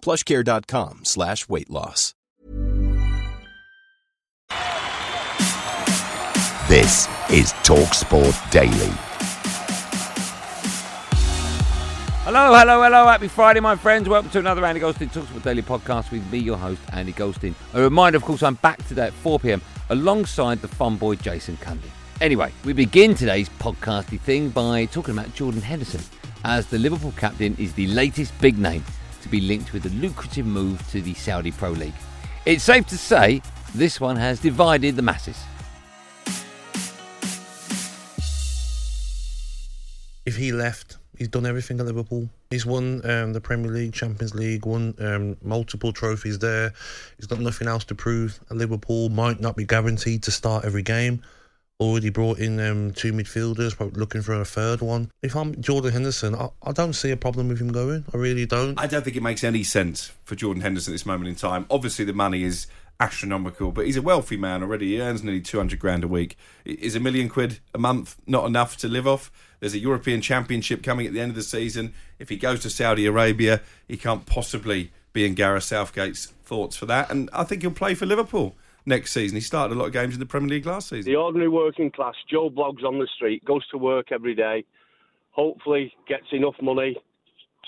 plushcare.com slash weight loss. This is TalkSport Daily. Hello, hello, hello. Happy Friday, my friends. Welcome to another Andy Goldstein Talksport Daily podcast with me, your host, Andy Goldstein. A reminder, of course, I'm back today at 4 pm alongside the fun boy Jason Cundy. Anyway, we begin today's podcasty thing by talking about Jordan Henderson, as the Liverpool captain is the latest big name to be linked with a lucrative move to the Saudi Pro League. It's safe to say this one has divided the masses. if he left, he's done everything at Liverpool. He's won um, the Premier League, Champions League, won um, multiple trophies there. He's got nothing else to prove. Liverpool might not be guaranteed to start every game. Already brought in um, two midfielders, probably looking for a third one. If I'm Jordan Henderson, I, I don't see a problem with him going. I really don't. I don't think it makes any sense for Jordan Henderson at this moment in time. Obviously, the money is astronomical, but he's a wealthy man already. He earns nearly 200 grand a week. Is a million quid a month not enough to live off? There's a European Championship coming at the end of the season. If he goes to Saudi Arabia, he can't possibly be in Gareth Southgate's thoughts for that. And I think he'll play for Liverpool next season. He started a lot of games in the Premier League last season. The ordinary working class, Joe Bloggs on the street, goes to work every day, hopefully gets enough money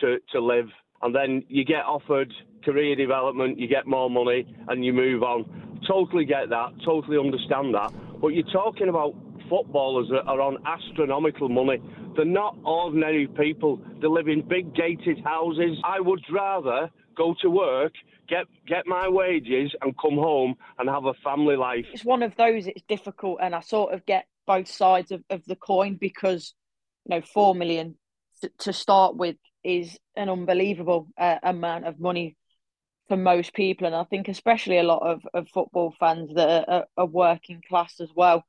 to, to live, and then you get offered career development, you get more money, and you move on. Totally get that, totally understand that. But you're talking about footballers that are on astronomical money. They're not ordinary people. They live in big gated houses. I would rather go to work, get get my wages, and come home and have a family life. It's one of those. It's difficult, and I sort of get both sides of, of the coin because you know four million to, to start with is an unbelievable uh, amount of money for most people, and I think especially a lot of, of football fans that are, are working class as well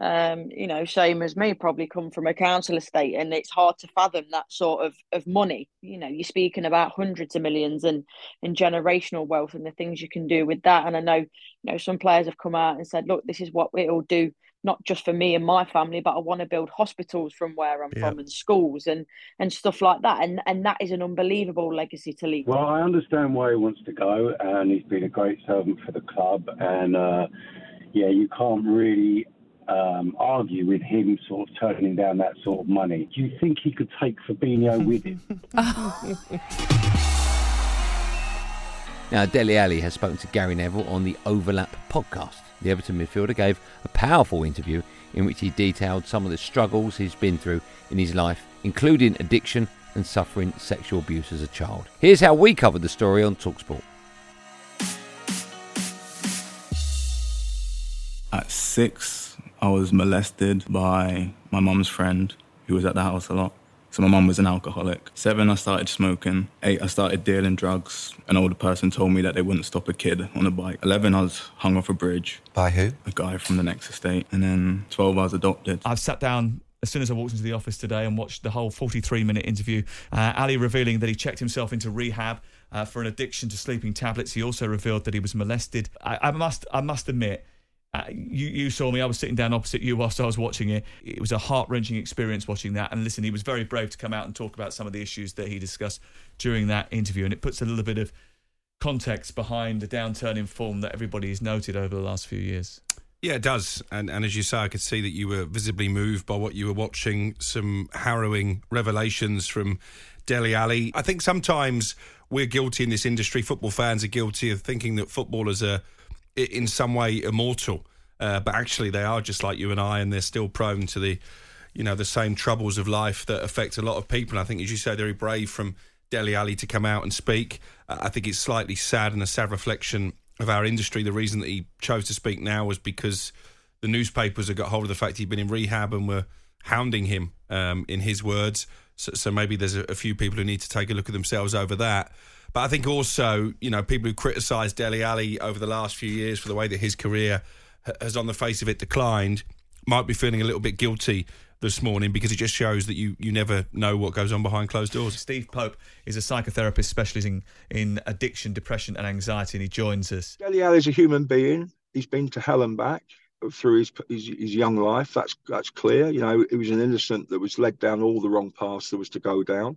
um, you know, same as me, probably come from a council estate, and it's hard to fathom that sort of, of money. You know, you're speaking about hundreds of millions and, and generational wealth and the things you can do with that. And I know, you know, some players have come out and said, look, this is what it'll do, not just for me and my family, but I want to build hospitals from where I'm yeah. from and schools and, and stuff like that. And and that is an unbelievable legacy to leave. Well, I understand why he wants to go, and he's been a great servant for the club, and. Uh, yeah, you can't really um, argue with him sort of turning down that sort of money. Do you think he could take Fabinho with him? Now, Dele Alli has spoken to Gary Neville on the Overlap podcast. The Everton midfielder gave a powerful interview in which he detailed some of the struggles he's been through in his life, including addiction and suffering sexual abuse as a child. Here's how we covered the story on Talksport. At six, I was molested by my mum's friend who was at the house a lot. So my mum was an alcoholic. Seven, I started smoking. Eight, I started dealing drugs. An older person told me that they wouldn't stop a kid on a bike. Eleven, I was hung off a bridge. By who? A guy from the next estate. And then twelve, I was adopted. I've sat down as soon as I walked into the office today and watched the whole 43 minute interview. Uh, Alli revealing that he checked himself into rehab. Uh, for an addiction to sleeping tablets, he also revealed that he was molested. I, I must, I must admit, uh, you you saw me. I was sitting down opposite you whilst I was watching it. It was a heart wrenching experience watching that. And listen, he was very brave to come out and talk about some of the issues that he discussed during that interview. And it puts a little bit of context behind the downturn in form that everybody has noted over the last few years. Yeah, it does. And, and as you say, I could see that you were visibly moved by what you were watching. Some harrowing revelations from Dele Alli. I think sometimes we're guilty in this industry. Football fans are guilty of thinking that footballers are, in some way, immortal. Uh, but actually, they are just like you and I, and they're still prone to the, you know, the same troubles of life that affect a lot of people. And I think, as you said, very brave from Dele Alli to come out and speak. Uh, I think it's slightly sad and a sad reflection of our industry. The reason that he chose to speak now was because the newspapers had got hold of the fact he'd been in rehab and were hounding him, um, in his words. So, so maybe there's a, a, few people who need to take a look at themselves over that. But I think also, you know, people who criticised Dele Alli over the last few years for the way that his career has, on the face of it, declined, might be feeling a little bit guilty this morning because it just shows that you, you never know what goes on behind closed doors. Steve Pope is a psychotherapist specialising in addiction, depression, and anxiety, and he joins us. Dele Alli is a human being. He's been to hell and back through his, his, his young life. That's that's clear. You know, he was an innocent that was led down all the wrong paths there was to go down.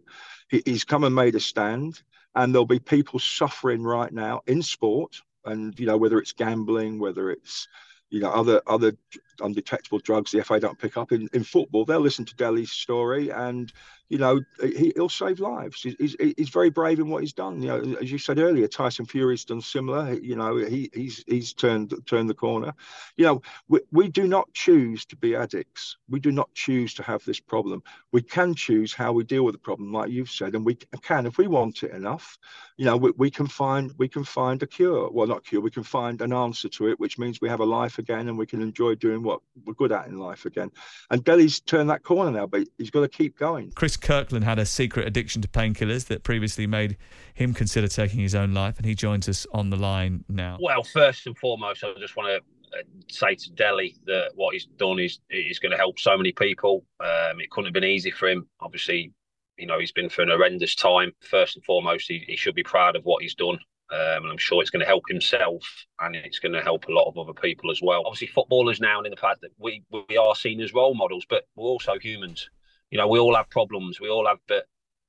He, he's come and made a stand, and there'll be people suffering right now in sport, and you know whether it's gambling, whether it's you know other other undetectable drugs the FA don't pick up in, in football. They'll listen to Dele's story and you know, he, will save lives. He's, he's, very brave in what he's done. You know, as you said earlier, Tyson Fury's done similar. You know, he, he's he's turned turned the corner. You know, we, we do not choose to be addicts. We do not choose to have this problem. We can choose how we deal with the problem, like you've said, and we can, if we want it enough, you know, we, we can find we can find a cure. Well, not cure. We can find an answer to it, which means we have a life again, and we can enjoy doing what we're good at in life again. And Dele's turned that corner now, but he's got to keep going. Chris Chris Kirkland had a secret addiction to painkillers that previously made him consider taking his own life, and he joins us on the line now. Well, first and foremost, I just want to uh, say to Dele that what he's done is is going to help so many people. Um, it couldn't have been easy for him. Obviously, you know he's been through an horrendous time. First and foremost, he, he should be proud of what he's done. Um, and I'm sure it's going to help himself and it's going to help a lot of other people as well. Obviously, footballers now and in the fact that we we are seen as role models, but we're also humans. You know, we all have problems. We all have, but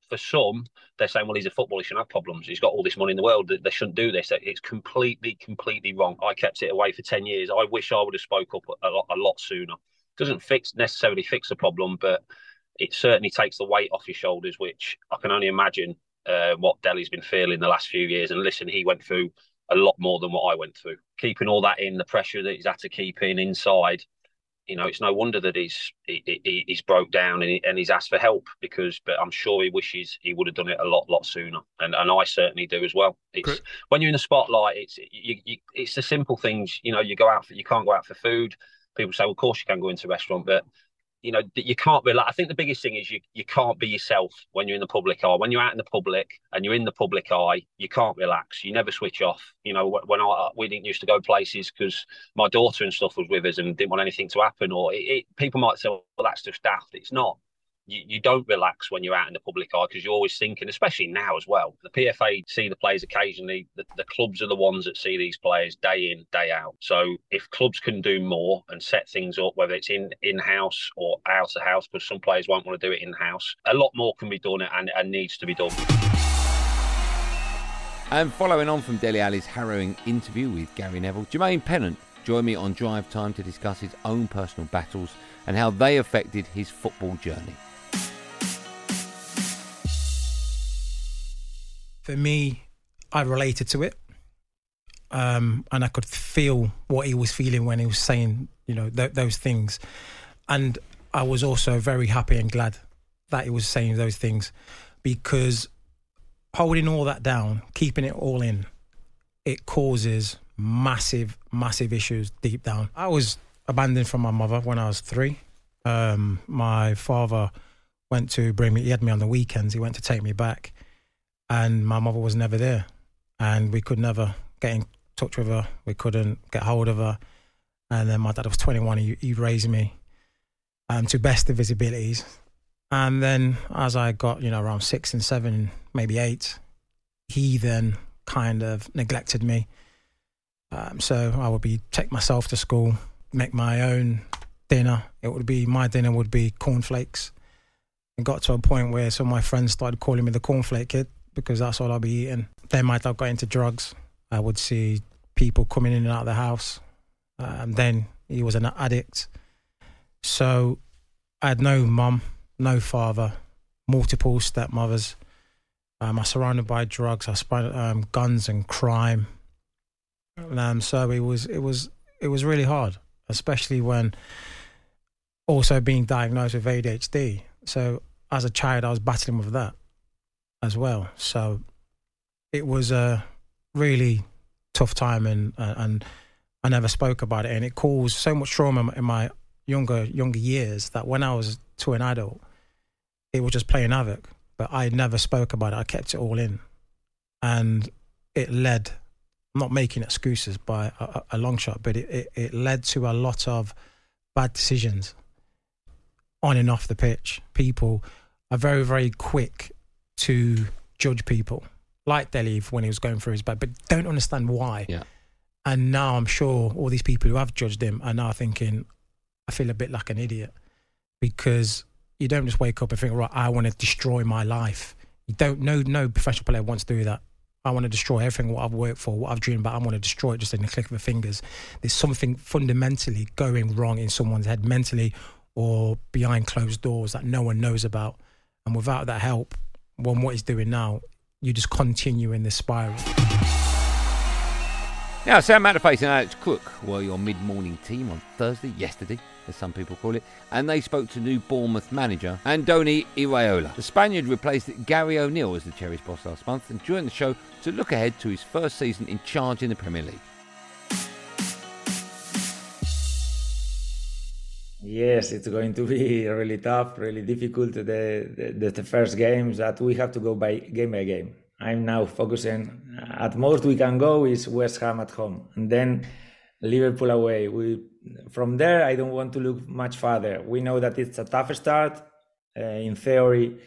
for some, they're saying, well, he's a footballer, he shouldn't have problems. He's got all this money in the world. They shouldn't do this. It's completely, completely wrong. I kept it away for 10 years. I wish I would have spoke up a lot, a lot sooner. Doesn't fix necessarily fix the problem, but it certainly takes the weight off your shoulders, which I can only imagine uh, what Dele's been feeling the last few years. And listen, he went through a lot more than what I went through. Keeping all that in, the pressure that he's had to keep in inside, you know, it's no wonder that he's he, he, he's broke down and, he, and he's asked for help because, but I'm sure he wishes he would have done it a lot lot sooner, and and I certainly do as well. It's when you're in the spotlight, it's you, you, it's the simple things. You know, you go out for you can't go out for food. People say, well, of course you can go into a restaurant, but you know you can't relax. I think the biggest thing is you you can't be yourself when you're in the public eye. When you're out in the public and you're in the public eye, you can't relax. You never switch off. You know when I we didn't used to go places because my daughter and stuff was with us and didn't want anything to happen. Or it, it, people might say, well, that's just daft. It's not you, you don't relax when you're out in the public eye because you're always thinking, especially now as well. The PFA see the players occasionally. The, the clubs are the ones that see these players day in, day out. So if clubs can do more and set things up, whether it's in in house or out of house, because some players won't want to do it in house, a lot more can be done and, and needs to be done. And following on from Dele Alli's harrowing interview with Gary Neville, Jermaine Pennant joined me on Drive Time to discuss his own personal battles and how they affected his football journey. For me, I related to it. Um, and I could feel what he was feeling when he was saying, you know, th- those things. And I was also very happy and glad that he was saying those things because holding all that down, keeping it all in, it causes massive, massive issues deep down. I was abandoned from my mother when I was three. Um, my father went to bring me, he had me on the weekends, he went to take me back and my mother was never there, and we could never get in touch with her. We couldn't get hold of her, and then my dad was 21. He, he raised me um, to best of his abilities, and then as I got you know around six and seven, maybe eight, he then kind of neglected me. Um, so I would be take myself to school, make my own dinner. It would be my dinner would be cornflakes. It got to a point where some of my friends started calling me the cornflake kid because that's all I'll be eating. Then might have got into drugs. I would see people coming in and out of the house. Um, then he was an addict. So I had no mum, no father, multiple stepmothers. Um, I was surrounded by drugs. I spent um, guns and crime. Um, so it was it was it was really hard, especially when also being diagnosed with ADHD. So as a child, I was battling with that as well. So it was a really tough time, and uh, and I never spoke about it, and it caused so much trauma in my younger younger years that when I was to an adult, it was just playing havoc. But I never spoke about it. I kept it all in, and it led. I'm not making excuses by a, a long shot, but it, it, it led to a lot of bad decisions on and off the pitch. People are very, very quick to judge people, like Dele when he was going through his bad, but don't understand why. Yeah. And now I'm sure all these people who have judged him are now thinking, I feel a bit like an idiot because you don't just wake up and think, right, I want to destroy my life. You don't. No, no professional player wants to do that. I want to destroy everything what I've worked for, what I've dreamed about. I want to destroy it just in the click of the fingers. There's something fundamentally going wrong in someone's head, mentally or behind closed doors that no one knows about. And without that help, one what he's doing now, you just continue in this spiral. Now, Sam Matterface and Alex Cook were your mid morning team on Thursday, yesterday, as some people call it, and they spoke to new Bournemouth manager Andoni Iraola. The Spaniard replaced Gary O'Neill as the Cherries boss last month and joined the show to look ahead to his first season in charge in the Premier League. Yes, it's going to be really tough, really difficult. The, the, the first games that we have to go by game by game. I'm now focusing. At most we can go is West Ham at home, and then Liverpool away. We from there I don't want to look much farther. We know that it's a tough start. Uh, in theory,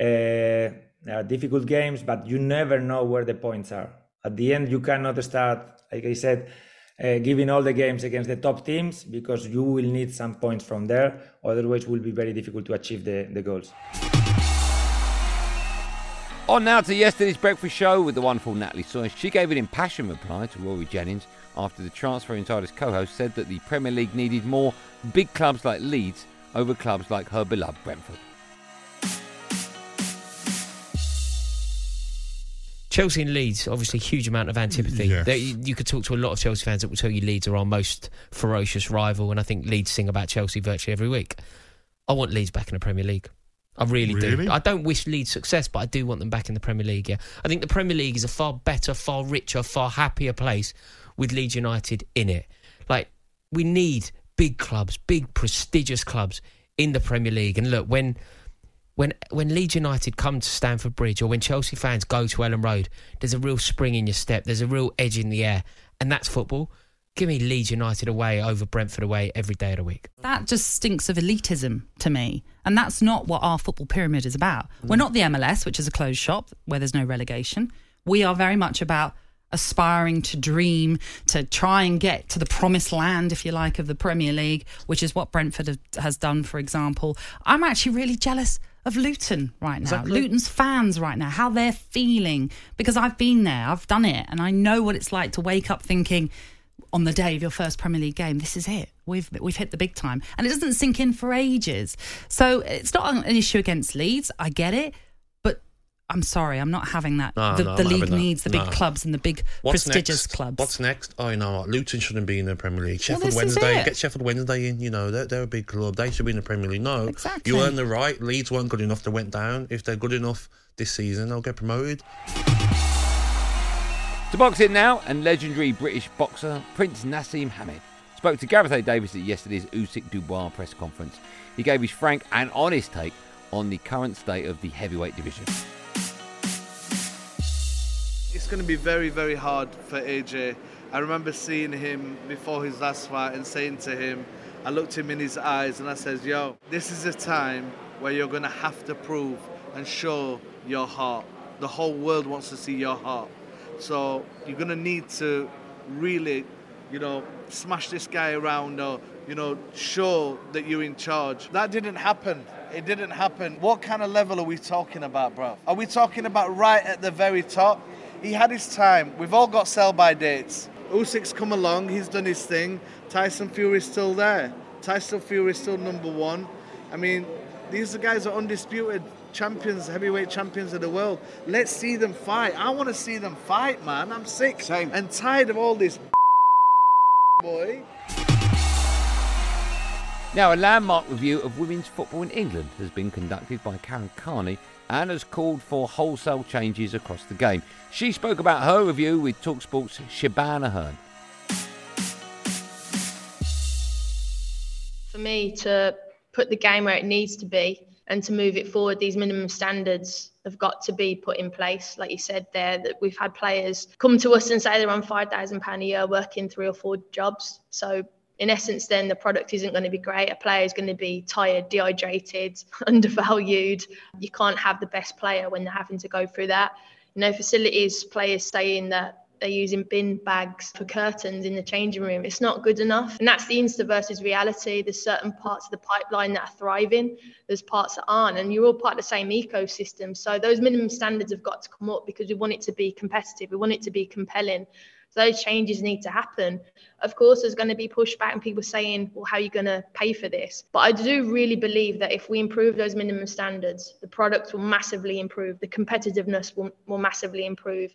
uh, difficult games, but you never know where the points are. At the end, you cannot start, like I said, uh, giving all the games against the top teams because you will need some points from there. Otherwise, it will be very difficult to achieve the, the goals. On now to yesterday's breakfast show with the wonderful Natalie Sawyer. She gave an impassioned reply to Rory Jennings after the Transfer Insider's co-host said that the Premier League needed more big clubs like Leeds over clubs like her beloved Brentford. Chelsea and Leeds, obviously, huge amount of antipathy. Yes. You could talk to a lot of Chelsea fans that will tell you Leeds are our most ferocious rival, and I think Leeds sing about Chelsea virtually every week. I want Leeds back in the Premier League. I really, Really? do. I don't wish Leeds success, but I do want them back in the Premier League. Yeah, I think the Premier League is a far better, far richer, far happier place with Leeds United in it. Like we need big clubs, big prestigious clubs in the Premier League. And look, when when when Leeds United come to Stamford Bridge or when Chelsea fans go to Elland Road, there's a real spring in your step. There's a real edge in the air, and that's football. Give me Leeds United away over Brentford away every day of the week. That just stinks of elitism to me. And that's not what our football pyramid is about. We're not the MLS, which is a closed shop where there's no relegation. We are very much about aspiring to dream, to try and get to the promised land, if you like, of the Premier League, which is what Brentford has done, for example. I'm actually really jealous of Luton right now. Exactly. Luton's fans right now, how they're feeling. Because I've been there, I've done it, and I know what it's like to wake up thinking, on the day of your first Premier League game, this is it. We've we've hit the big time, and it doesn't sink in for ages. So it's not an issue against Leeds. I get it, I'm sorry, I'm not having that. No, the no, the league needs the big No. clubs and the big What's prestigious next? clubs. What's next? Oh, you know what? Luton shouldn't be in the Premier League. Well, Sheffield this is Wednesday, it. get Sheffield Wednesday in. You know, they're, they're a big club. They should be in the Premier League. No, Exactly. you earn the right. Leeds weren't good enough. They went down. If they're good enough this season, they'll get promoted. To box it now, and legendary British boxer Prince Naseem Hamed spoke to Gareth A. Davis at yesterday's Usyk Dubois press conference. He gave his frank and honest take on the current state of the heavyweight division. It's going to be very, very hard for AJ. I remember seeing him before his last fight and saying to him, I looked him in his eyes and I said, Yo, this is a time where you're going to have to prove and show your heart. The whole world wants to see your heart. So you're going to need to really, you know, smash this guy around or, you know, show that you're in charge. That didn't happen. It didn't happen. What kind of level are we talking about, bro? Are we talking about right at the very top? He had his time. We've all got sell by dates. Usyk's come along. He's done his thing. Tyson Fury's still there. Tyson Fury's still number one. I mean, these guys are undisputed champions, heavyweight champions of the world. Let's see them fight. I want to see them fight, man. I'm sick Same. and tired of all this boy. Now, a landmark review of women's football in England has been conducted by Karen Carney and has called for wholesale changes across the game. She spoke about her review with Talksport's Shabana Hearn. for me to put the game where it needs to be and to move it forward, these minimum standards have got to be put in place. Like you said there, that we've had players come to us and say they're on five thousand pound a year working three or four jobs. So in essence, then the product isn't going to be great. A player is going to be tired, dehydrated, undervalued. You can't have the best player when they're having to go through that. You know, facilities, players saying that they're using bin bags for curtains in the changing room. It's not good enough. And that's the Insta versus reality. There's certain parts of the pipeline that are thriving, there's parts that aren't, and you're all part of the same ecosystem. So those minimum standards have got to come up because we want it to be competitive, we want it to be compelling. Those changes need to happen. Of course, there's going to be pushback and people saying, well, how are you going to pay for this? But I do really believe that if we improve those minimum standards, the product will massively improve, the competitiveness will, will massively improve.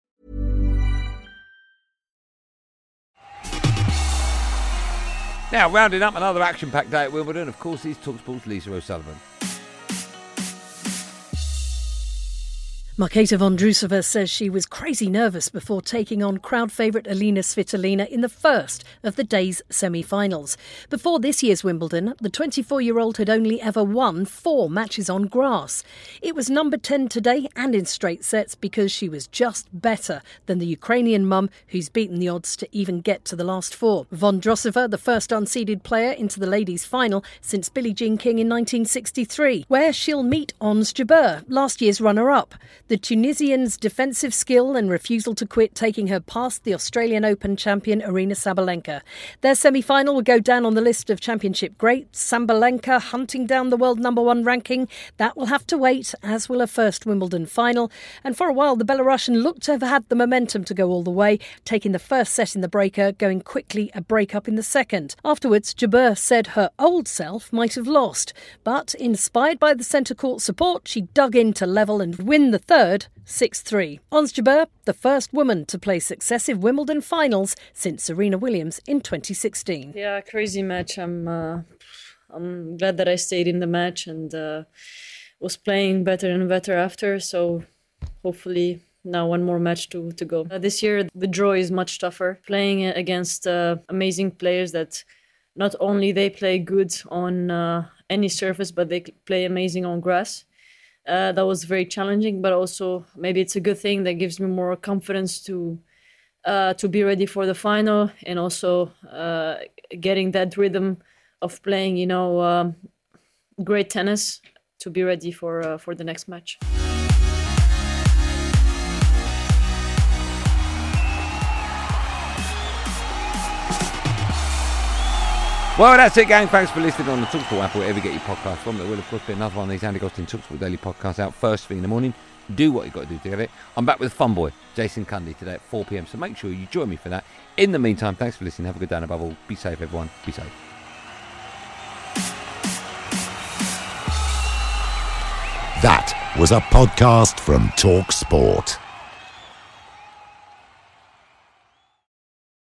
Now, rounding up another action packed day at Wimbledon, of course, is Talksport's Lisa O'Sullivan. Marketa Vondrousova says she was crazy nervous before taking on crowd favourite Alina Svitolina in the first of the day's semi finals. Before this year's Wimbledon, the 24 year old had only ever won four matches on grass. It was number 10 today and in straight sets because she was just better than the Ukrainian mum who's beaten the odds to even get to the last four. Vondrousova, the first unseeded player into the ladies' final since Billie Jean King in 1963, where she'll meet Ons Jabeur, last year's runner up. The Tunisian's defensive skill and refusal to quit taking her past the Australian Open champion Arina Sabalenka. Their semi final will go down on the list of championship greats. Sabalenka hunting down the world number one ranking. That will have to wait, as will her first Wimbledon final. And for a while, the Belarusian looked to have had the momentum to go all the way, taking the first set in the breaker, going quickly a break up in the second. Afterwards, Jabeur said her old self might have lost, but inspired by the centre court support, she dug in to level and win the third 6 3. Ons Jabeur, the first woman to play successive Wimbledon finals since Serena Williams in 2016. Yeah, crazy match. I'm, uh, I'm glad that I stayed in the match and uh, was playing better and better after. So hopefully now one more match to, to go. Uh, this year the draw is much tougher. Playing against uh, amazing players that not only they play good on uh, any surface, but they play amazing on grass. Uh, that was very challenging, but also maybe it's a good thing that gives me more confidence to uh, to be ready for the final and also uh, getting that rhythm of playing, you know, um, great tennis to be ready for uh, for the next match. Well, that's it, gang. Thanks for listening on the Talksport app, wherever you get your podcast from. There will, of course, be another one of these Andy Goldstein Talksport Daily podcasts out first thing in the morning. Do what you've got to do to get it. I'm back with Fun Boy, Jason Cundy, today at 4 pm. So make sure you join me for that. In the meantime, thanks for listening. Have a good day, and above all, be safe, everyone. Be safe. That was a podcast from Talk Sport.